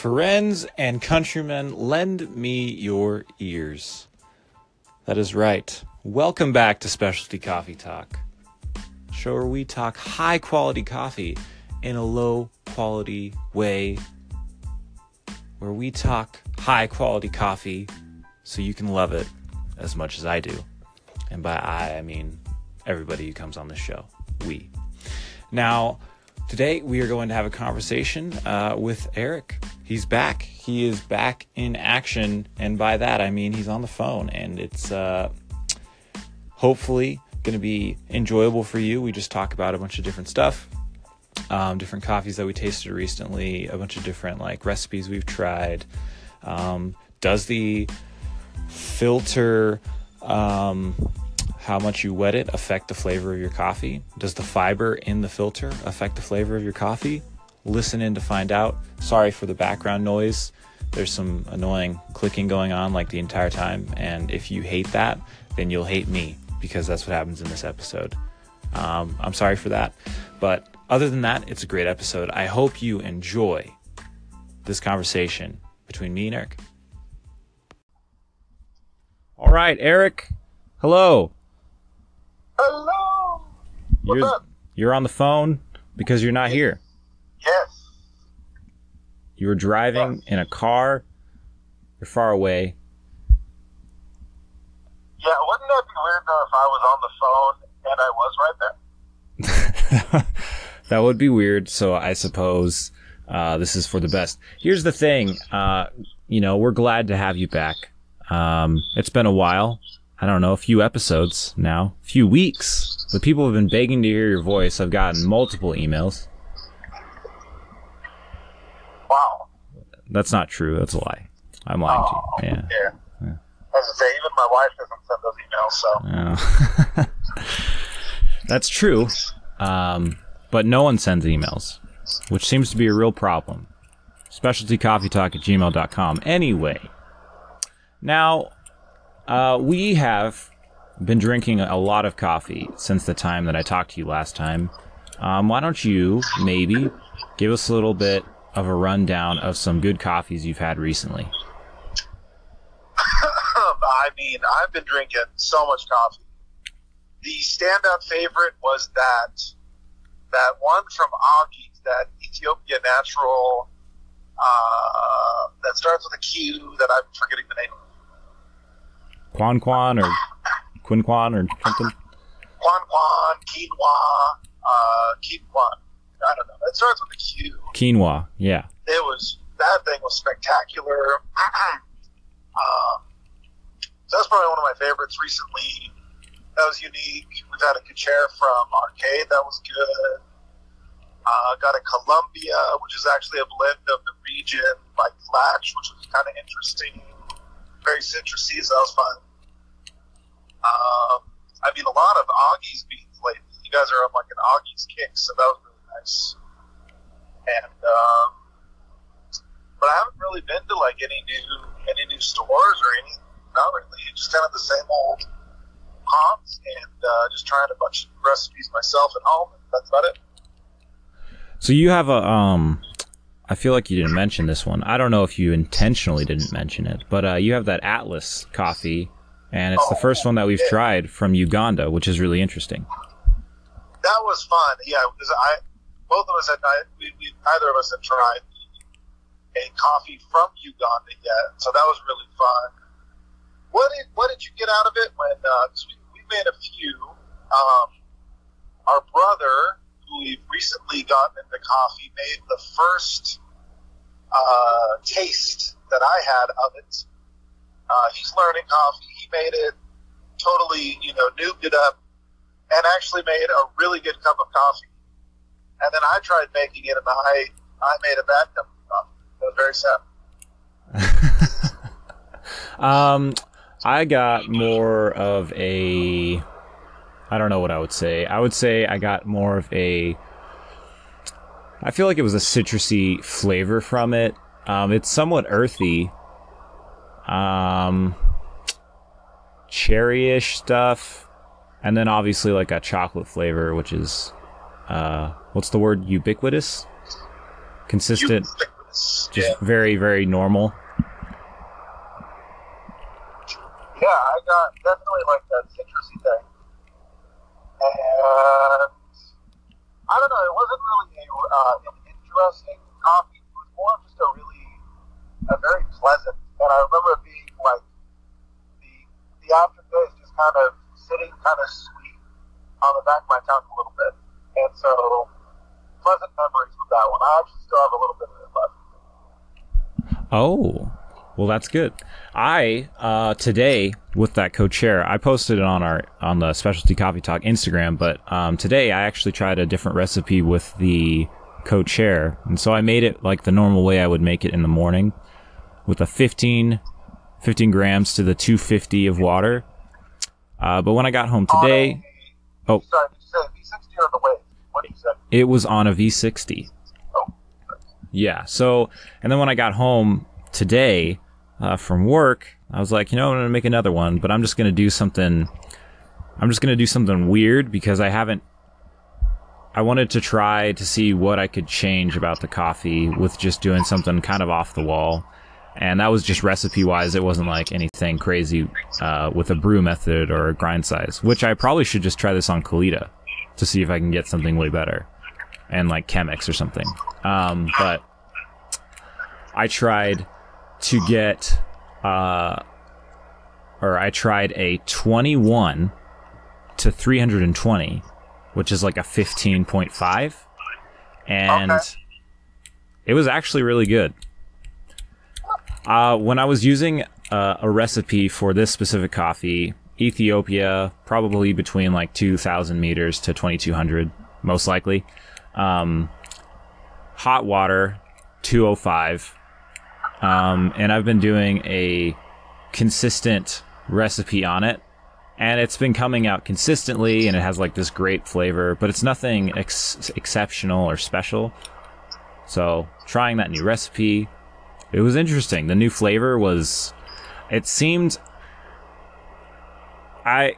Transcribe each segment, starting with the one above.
Friends and countrymen, lend me your ears. That is right. Welcome back to Specialty Coffee Talk, show where we talk high quality coffee in a low quality way, where we talk high quality coffee so you can love it as much as I do. And by I, I mean everybody who comes on the show. We. Now, today we are going to have a conversation uh, with Eric. He's back. He is back in action. And by that, I mean he's on the phone. And it's uh, hopefully going to be enjoyable for you. We just talk about a bunch of different stuff. Um, different coffees that we tasted recently, a bunch of different like recipes we've tried. Um, does the filter um, how much you wet it affect the flavor of your coffee? Does the fiber in the filter affect the flavor of your coffee? Listen in to find out. Sorry for the background noise. There's some annoying clicking going on like the entire time. And if you hate that, then you'll hate me because that's what happens in this episode. Um, I'm sorry for that. But other than that, it's a great episode. I hope you enjoy this conversation between me and Eric. All right, Eric. Hello. Hello. What's You're up? you're on the phone because you're not here. Yes. You were driving in a car. You're far away. Yeah, wouldn't that be weird though if I was on the phone and I was right there? that would be weird. So I suppose uh, this is for the best. Here's the thing. Uh, you know, we're glad to have you back. Um, it's been a while. I don't know, a few episodes now, a few weeks. But people have been begging to hear your voice. I've gotten multiple emails. Wow. That's not true. That's a lie. I'm lying to you. Yeah. Yeah. I was gonna say even my wife doesn't send those emails, so Oh. That's true. Um, but no one sends emails, which seems to be a real problem. Specialtycoffeetalk at gmail.com. Anyway, now uh, we have been drinking a lot of coffee since the time that I talked to you last time. Um, why don't you maybe give us a little bit of a rundown of some good coffees you've had recently? I mean, I've been drinking so much coffee. The standout favorite was that that one from Augie's, that Ethiopia natural uh, that starts with a Q that I'm forgetting the name of. Quan Quan or Quin Quan or something? Quan Quan, quinoa, uh, quinoa. I don't know. It starts with a Q. Quinoa, yeah. it was that thing was spectacular. um, so that's probably one of my favorites recently. That was unique. We've had a Kochere from Arcade that was good. Uh, got a Colombia, which is actually a blend of the region by Flash, which was kind of interesting. Very citrusy, so that was fun. Um, I mean, a lot of Augie's beans lately. You guys are on like an Augie's kick, so that was really nice. And um, but I haven't really been to like any new any new stores or any. Not really. Just kind of the same old hops and uh, just trying a bunch of recipes myself at home. And that's about it. So you have a um I feel like you didn't mention this one. I don't know if you intentionally didn't mention it, but uh, you have that Atlas coffee, and it's the first one that we've tried from Uganda, which is really interesting. That was fun. Yeah, because I both of us had we, we neither of us had tried a coffee from Uganda yet, so that was really fun. What did what did you get out of it when? Because we we made a few. Um, our brother, who we've recently gotten into coffee, made the first uh, taste that I had of it. Uh, he's learning coffee. He made it totally, you know, nuked it up, and actually made a really good cup of coffee. And then I tried making it, and I I made a bad cup of. It was very sad. Um, I got more of a. I don't know what I would say. I would say I got more of a. I feel like it was a citrusy flavor from it. Um, it's somewhat earthy. Um, cherryish stuff, and then obviously like a chocolate flavor, which is, uh, what's the word? Ubiquitous, consistent. Yes. Just yeah. very, very normal. Yeah, I got definitely like that citrusy thing. And I don't know, it wasn't really a, uh, an interesting coffee. It was more just a really, a very pleasant. And I remember it being like the the aftertaste just kind of sitting kind of sweet on the back of my tongue a little bit. And so pleasant memories with that one. I actually still have a little bit of it left. Oh, well, that's good. I uh, today with that Kochere, I posted it on our on the Specialty Coffee Talk Instagram. But um, today, I actually tried a different recipe with the Kochere, and so I made it like the normal way I would make it in the morning, with a 15, 15 grams to the 250 of water. Uh, but when I got home today, Oh. Sorry, did you say V60 or the wave? It was on a V60. Oh, Yeah. So, and then when I got home today uh, from work, I was like, you know, I'm gonna make another one, but I'm just gonna do something. I'm just gonna do something weird because I haven't. I wanted to try to see what I could change about the coffee with just doing something kind of off the wall. And that was just recipe wise. It wasn't like anything crazy uh, with a brew method or a grind size, which I probably should just try this on Kalita to see if I can get something way better and like Chemex or something. Um, but I tried to get, uh, or I tried a 21 to 320, which is like a 15.5, and Okay. it was actually really good. Uh, when I was using uh, a recipe for this specific coffee, Ethiopia, probably between like 2,000 meters to 2,200, most likely. Um, hot water, 205. Um, and I've been doing a consistent recipe on it. And it's been coming out consistently, and it has like this great flavor, but it's nothing ex- exceptional or special. So, trying that new recipe, it was interesting. The new flavor was, it seemed, I,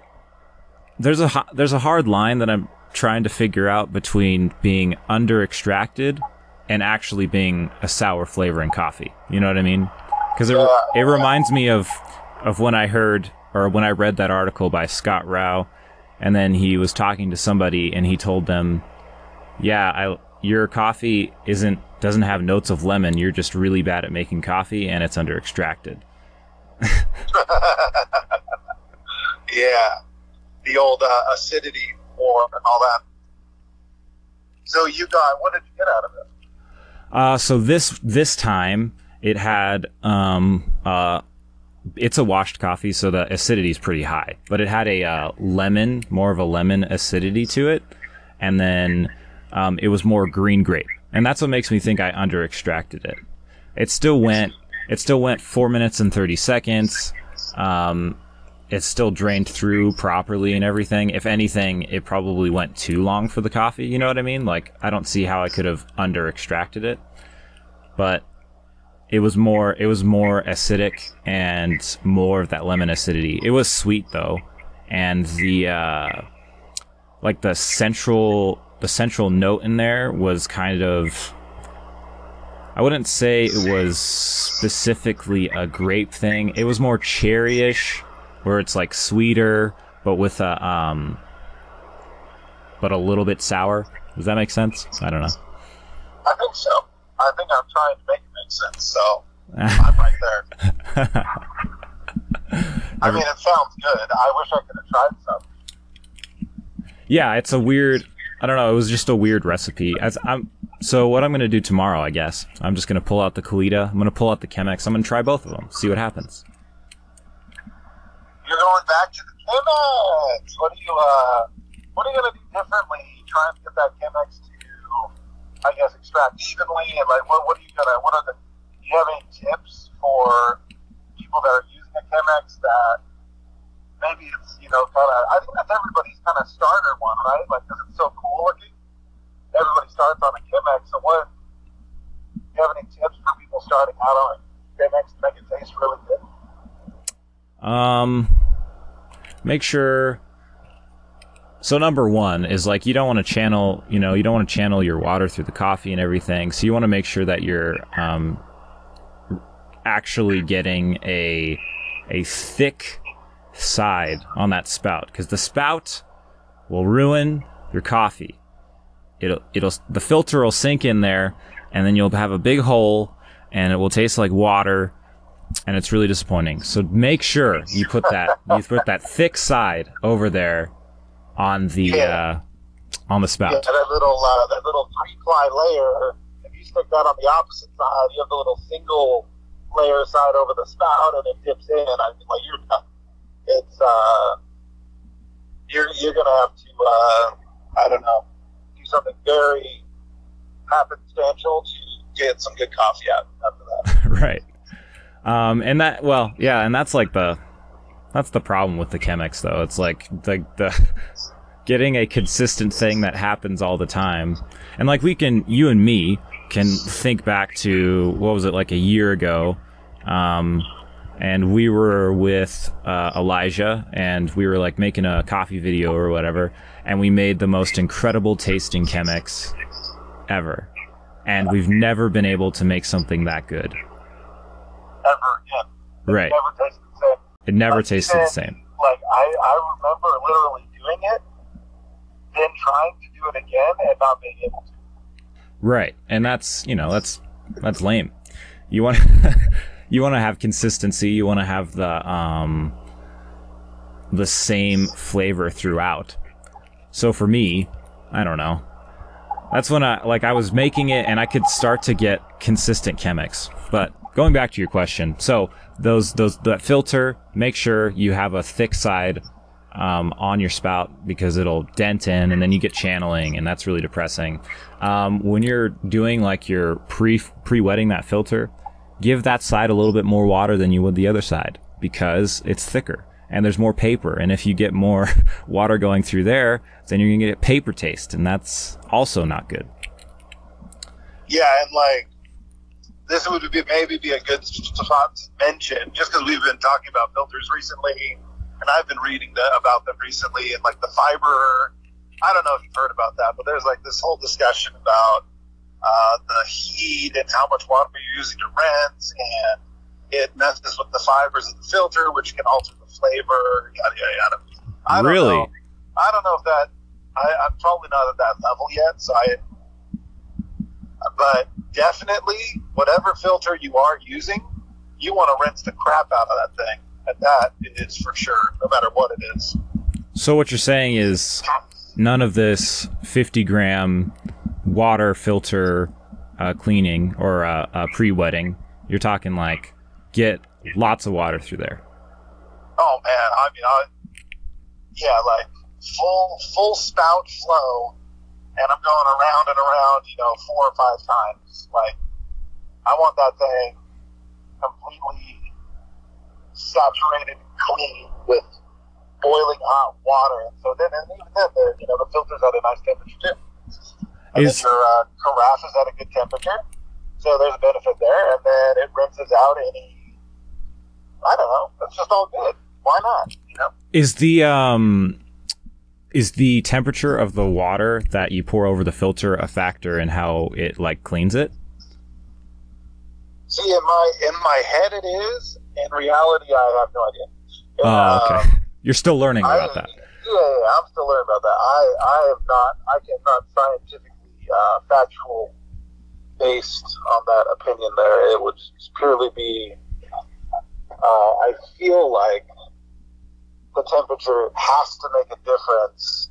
there's a there's a hard line that I'm trying to figure out between being under extracted and actually being a sour flavor in coffee. You know what I mean? Because it, it reminds me of of when I heard or when I read that article by Scott Rao, and then he was talking to somebody and he told them, "Yeah, I your coffee isn't doesn't have notes of lemon. You're just really bad at making coffee, and it's under extracted." yeah. The old uh, acidity war and all that. So you got, what did you get out of it? Uh, so this this time it had um uh it's a washed coffee, so the acidity is pretty high, but it had a uh, lemon, more of a lemon acidity to it, and then um, it was more green grape, and that's what makes me think I under extracted it. It still went it still went four minutes and thirty seconds. Um, it still drained through properly and everything. If anything, it probably went too long for the coffee. You know what I mean? Like I don't see how I could have under extracted it, but it was more it was more acidic and more of that lemon acidity. It was sweet though, and the uh, like the central the central note in there was kind of I wouldn't say it was specifically a grape thing. It was more cherryish, where it's like sweeter, but with a um, but a little bit sour. Does that make sense? I don't know. I think so. I think I'm trying to make it make sense. So I'm right there. I mean, it sounds good. I wish I could have tried some. yeah, it's a weird. I don't know. It was just a weird recipe. As I'm so what I'm gonna do tomorrow, I guess. I'm just gonna pull out the Kalita. I'm gonna pull out the Chemex. I'm gonna try both of them. See what happens. You're going back to the Chemex. What are you, uh, what are you going to do differently trying to get that Chemex to, I guess, extract evenly? And, like, what, what are you to, what are the, do you have any tips for people that are using a Chemex that maybe it's, you know, kind of, I think that's everybody's kind of starter one, right? Like, because it's so cool looking. Everybody starts on a Chemex. So, what, do you have any tips for people starting out on a Chemex to make it taste really good? Um, make sure So number one is like you don't want to channel, you know, you don't want to channel your water through the coffee and everything. So you want to make sure that you're um, actually getting a a thick side on that spout because the spout will ruin your coffee. It'll it'll the filter will sink in there, and then you'll have a big hole, and it will taste like water, and it's really disappointing. So make sure you put that you put that thick side over there on the Yeah. uh, on the Yeah, spout. that little uh, that little three ply layer. If you stick that on the opposite side, you have the little single layer side over the spout, and it dips in. I mean, like you're done. It's uh, you're you're gonna have to uh, I don't know, do something very happenstantial to get some good coffee out after that. right. Um, and that, well, yeah, and that's like the, that's the problem with the Chemex though. It's like the, the, getting a consistent thing that happens all the time. And like we can, you and me can think back to, what was it, like a year ago? Um, and we were with uh, Elijah, and we were like making a coffee video or whatever, and we made the most incredible tasting Chemex ever. And we've never been able to make something that good. Ever again. Right. Never tasted the same. It never Like, tasted the same. Like I, I remember literally doing it, then trying to do it again and not being able to. Right. And that's, you know, that's that's lame. You want you want to have consistency, you want to have the um the same flavor throughout. So for me, I don't know. That's when I like I was making it and I could start to get consistent Chemex, But going back to your question, so those those that filter, make sure you have a thick side um, on your spout because it'll dent in and then you get channeling and that's really depressing. Um, when you're doing like your pre pre wetting that filter, give that side a little bit more water than you would the other side because it's thicker and there's more paper. And if you get more water going through there, then you're gonna get a paper taste, and that's also not good. Yeah, and like this would be maybe be a good spot to mention, just because we've been talking about filters recently, and I've been reading the, about them recently, and like the fiber. I don't know if you've heard about that, but there's like this whole discussion about uh, the heat and how much water you're using to rinse, and it messes with the fibers of the filter, which can alter the flavor. Yada yada yada. I don't Really? know. I don't know if that. I, I'm probably not at that level yet, so I but definitely whatever filter you are using, you want to rinse the crap out of that thing. And that is for sure, no matter what it is. So what you're saying is none of this 50 gram water filter uh, cleaning or uh, uh, pre-wetting. You're talking like get lots of water through there. Oh man, I mean, I yeah, like full full spout flow, and I'm going around and around, you know, four or five times. Like, I want that thing completely saturated, and clean with boiling hot water. So then, and even then, the you know the filter's at a nice temperature too. And Is- your uh, carafe is at a good temperature, so there's a benefit there. And then it rinses out any. I don't know. It's just all good. Why not? You know. Is the um is the temperature of the water that you pour over the filter a factor in how it like cleans it? See, in my in my head it is. In reality, I have no idea. Oh, okay. Um, You're still learning I, about that. Yeah, yeah, I'm still learning about that. I, I have not, I cannot scientifically, uh, factual based on that opinion there. It would purely be, uh, I feel like the temperature has to make a difference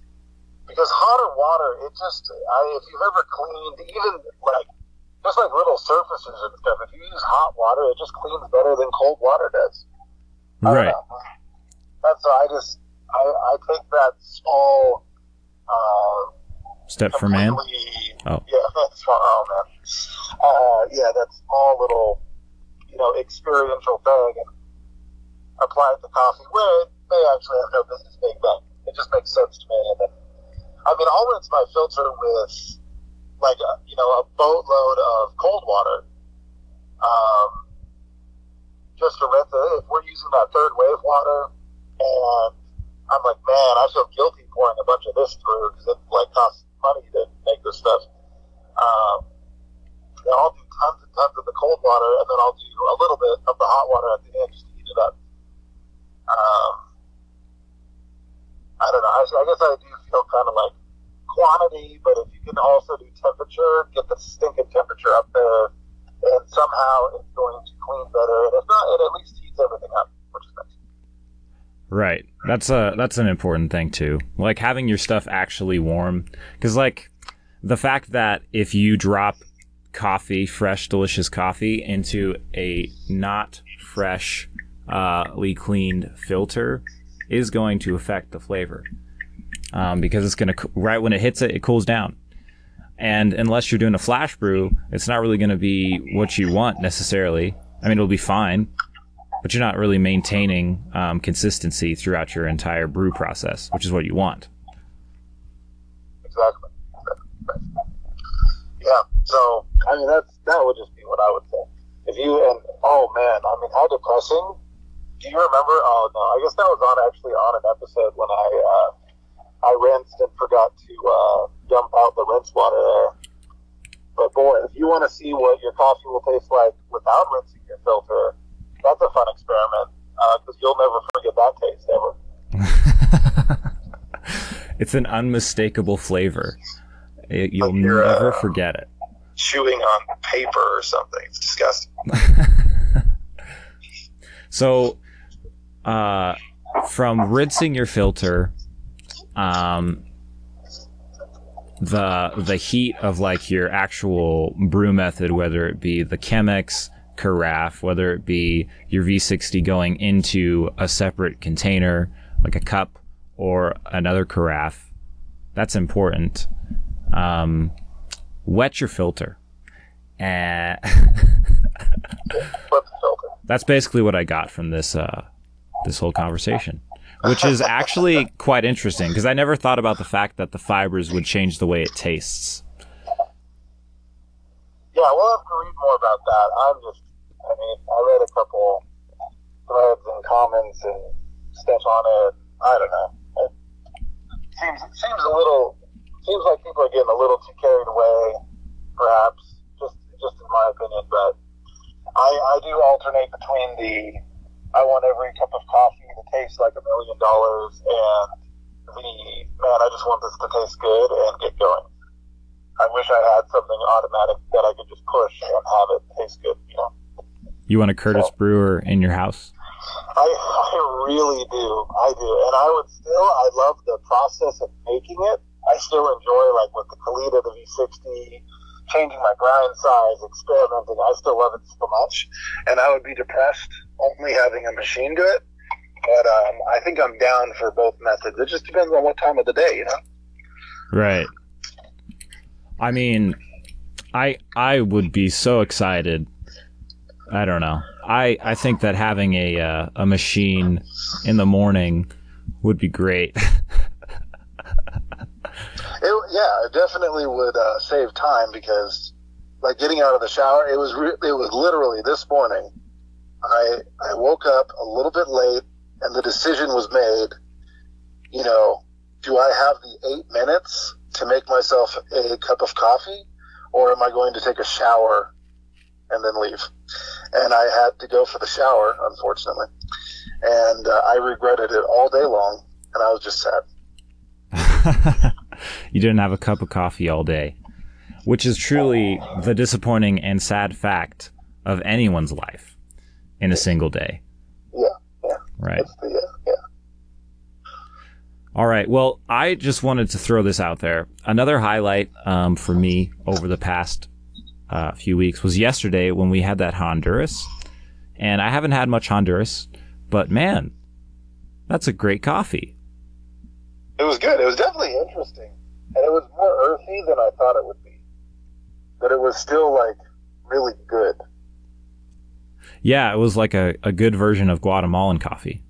because hotter water, it just, I, if you've ever cleaned, even like, just like little surfaces and stuff, if you use hot water, it just cleans better than cold water does. Right. That's I just I, I take that small uh, Step for man. Oh. yeah that's oh man uh, yeah that small little you know experiential thing and apply it to coffee where may actually have no business being done it just makes sense to me and then I mean I'll rinse my filter with like a you know a boatload of cold water um, just to rinse it if we're using that third wave water and I'm like, man, I feel guilty pouring a bunch of of this through because it like costs money to make this stuff. Um, and I'll do tons and tons of the cold water, and then I'll do a little bit of the hot water at the end just to heat it up. Um, I don't know. I, I guess I do feel kind of like quantity, but if you can also do temperature, get the stinking temperature up there, and somehow it's going to clean better. And if not, it at least heats everything up, which is nice. Right. That's a that's an important thing too. Like having your stuff actually warm cuz like the fact that if you drop coffee, fresh delicious coffee into a not fresh uh cleaned filter is going to affect the flavor. Um, because it's going to right when it hits it it cools down. And unless you're doing a flash brew, it's not really going to be what you want necessarily. I mean, it'll be fine, but you're not really maintaining um, consistency throughout your entire brew process, which is what you want. Exactly. Yeah. So I mean, that's that would just be what I would say. If you and oh man, I mean, how depressing. Do you remember? Oh no, I guess that was on actually on an episode when I uh, I rinsed and forgot to uh, dump out the rinse water there. But boy, if you want to see what your coffee will taste like without rinsing your filter, that's a fun experiment because uh, you'll never forget that taste ever. it's an unmistakable flavor. It, you'll like never uh, forget it. Chewing on paper or something. It's disgusting. so, uh, from rinsing your filter, um, the the heat of like your actual brew method, whether it be the Chemex carafe, whether it be your V60 going into a separate container, like a cup or another carafe, that's important. Um, wet your filter. And that's basically what I got from this uh, this whole conversation, which is actually quite interesting because I never thought about the fact that the fibers would change the way it tastes. Yeah, we'll have to read more about that. I'm just I mean, I read a couple threads and comments and stuff on it. I don't know. It seems it seems a little seems like people are getting a little too carried away, perhaps. Just just in my opinion, but I I do alternate between the I want every cup of coffee to taste like a million dollars and the man, I just want this to taste good and get going. I wish I had something automatic that I could just push and have it taste good, you know. You want a Curtis so, Brewer in your house? I, I really do. I do. And I would still, I love the process of making it. I still enjoy, like with the Kalita, the V60, changing my grind size, experimenting. I still love it so much. And I would be depressed only having a machine do it. But um, I think I'm down for both methods. It just depends on what time of the day, you know? Right. I mean, I I would be so excited I don't know. I, I think that having a uh, a machine in the morning would be great. yeah, it definitely would uh, save time because, like getting out of the shower, it was re- it was literally this morning. I I woke up a little bit late, and the decision was made. You know, do I have the eight minutes to make myself a cup of coffee, or am I going to take a shower and then leave? and I had to go for the shower, unfortunately. And uh, I regretted it all day long, and I was just sad. you didn't have a cup of coffee all day, which is truly the disappointing and sad fact of anyone's life in a single day. Yeah, yeah. Right. The, yeah, yeah. All right. Well, I just wanted to throw this out there. Another highlight um, for me over the past uh, few weeks was yesterday when we had that Honduras. And I haven't had much Honduras, but man, that's a great coffee. It was good. It was definitely interesting. And it was more earthy than I thought it would be. But it was still like really good. Yeah, it was like a, a good version of Guatemalan coffee.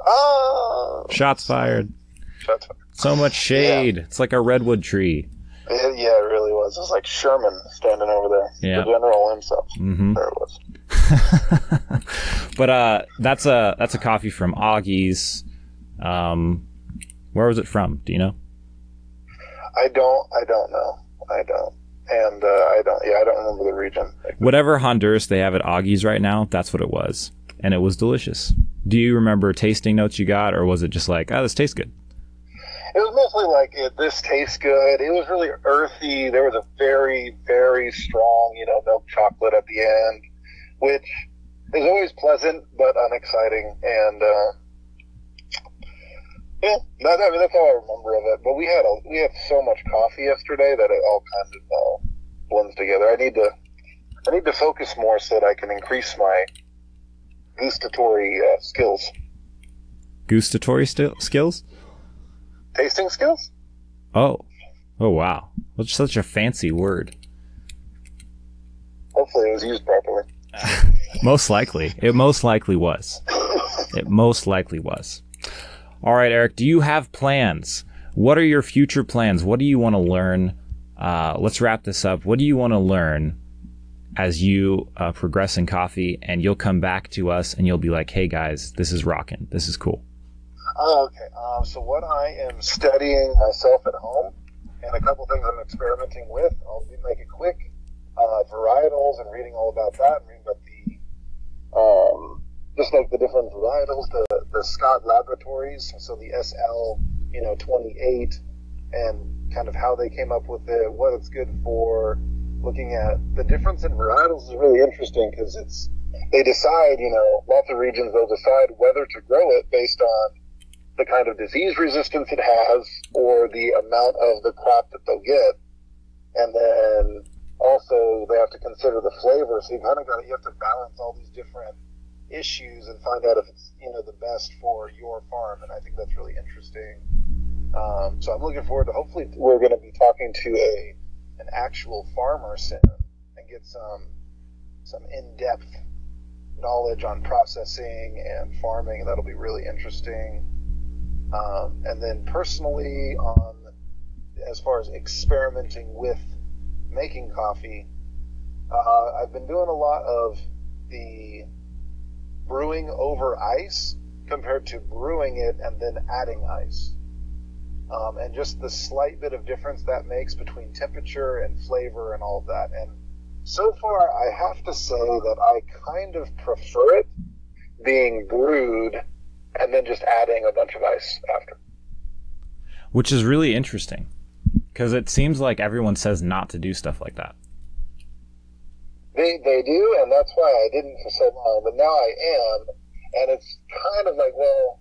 Oh. Shots fired. Shots fired. So much shade. Yeah. It's like a redwood tree. It, yeah, it really was. It was like Sherman standing over there. Yeah. The general himself. Mm-hmm. There it was. but uh, that's a that's a coffee from Augie's. Um, Where was it from? Do you know? I don't. I don't know. I don't. And uh, I don't. Yeah, I don't remember the region. Whatever Honduras they have at Augie's right now, that's what it was, and it was delicious. Do you remember tasting notes you got, or was it just like, oh, this tastes good? It was mostly like it, this tastes good. It was really earthy. There was a very, very strong, you know, milk chocolate at the end, which is always pleasant but unexciting. And uh, yeah, that, I mean that's all I remember of it. But we had a, we had so much coffee yesterday that it all kind of uh, blends together. I need to I need to focus more so that I can increase my gustatory uh, skills. Gustatory st- skills? Tasting skills? Oh. Oh, wow. That's such a fancy word. Hopefully it was used properly. most likely. It most likely was. It most likely was. All right, Eric, do you have plans? What are your future plans? What do you want to learn? Uh, let's wrap this up. What do you want to learn as you uh, progress in coffee? And you'll come back to us and you'll be like, hey, guys, this is rocking. This is cool. Oh, okay. Um, so what I am studying myself at home, and a couple things I'm experimenting with. I'll make it quick. Uh, varietals and reading all about that, and reading about the um, just like the different varietals, the the Scott Laboratories, so the SL, you know, 28, and kind of how they came up with it, what it's good for. Looking at the difference in varietals is really interesting because it's they decide, you know, lots of regions they'll decide whether to grow it based on the kind of disease resistance it has or the amount of the crop that they'll get. And then also they have to consider the flavor. So you kind of got you have to balance all these different issues and find out if it's you know the best for your farm. And I think that's really interesting. Um, so I'm looking forward to hopefully we're going to be talking to a an actual farmer soon and get some some in depth knowledge on processing and farming, and that'll be really interesting. Um, and then personally, on as far as experimenting with making coffee, uh, I've been doing a lot of the brewing over ice compared to brewing it and then adding ice. Um, and just the slight bit of difference that makes between temperature and flavor and all of that. And so far, I have to say that I kind of prefer it being brewed and then just adding a bunch of ice after. Which is really interesting because it seems like everyone says not to do stuff like that. They, they do, and that's why I didn't for so long, but now I am, and it's kind of like, well,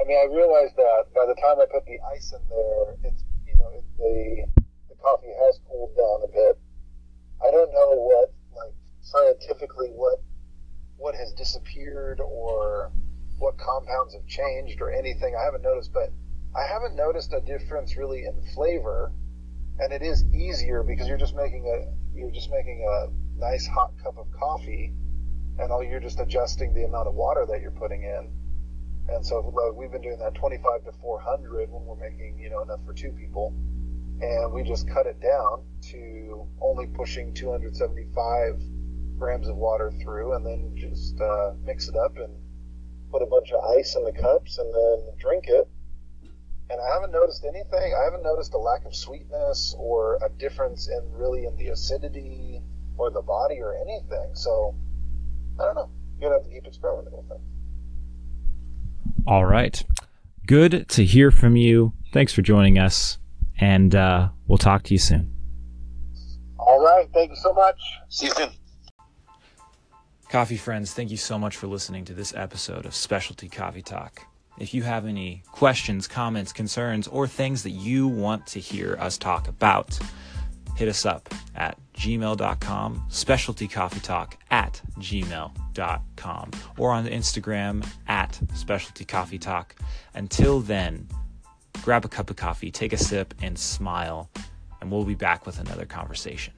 I mean, I realized that by the time I put the ice in there, it's, you know, it, the, the coffee has cooled down a bit. I don't know what, like, scientifically what, what has disappeared or what compounds have changed or anything. I haven't noticed, but I haven't noticed a difference really in flavor. And it is easier because you're just making a you're just making a nice hot cup of coffee, and all you're just adjusting the amount of water that you're putting in. And so we've been doing that 25 to 400 when we're making you know enough for two people, and we just cut it down to only pushing 275 grams of water through, and then just uh, mix it up and put a bunch of ice in the cups and then drink it. And I haven't noticed anything. I haven't noticed a lack of sweetness or a difference in really in the acidity or the body or anything. So I don't know. You're gonna have to keep experimenting with it. All right. Good to hear from you. Thanks for joining us, and uh, we'll talk to you soon. All right. Thank you so much. See you soon. Coffee friends, thank you so much for listening to this episode of Specialty Coffee Talk. If you have any questions, comments, concerns, or things that you want to hear us talk about, hit us up at gmail.com, specialtycoffeetalk at gmail.com, or on Instagram at specialtycoffeetalk. Until then, grab a cup of coffee, take a sip, and smile, and we'll be back with another conversation.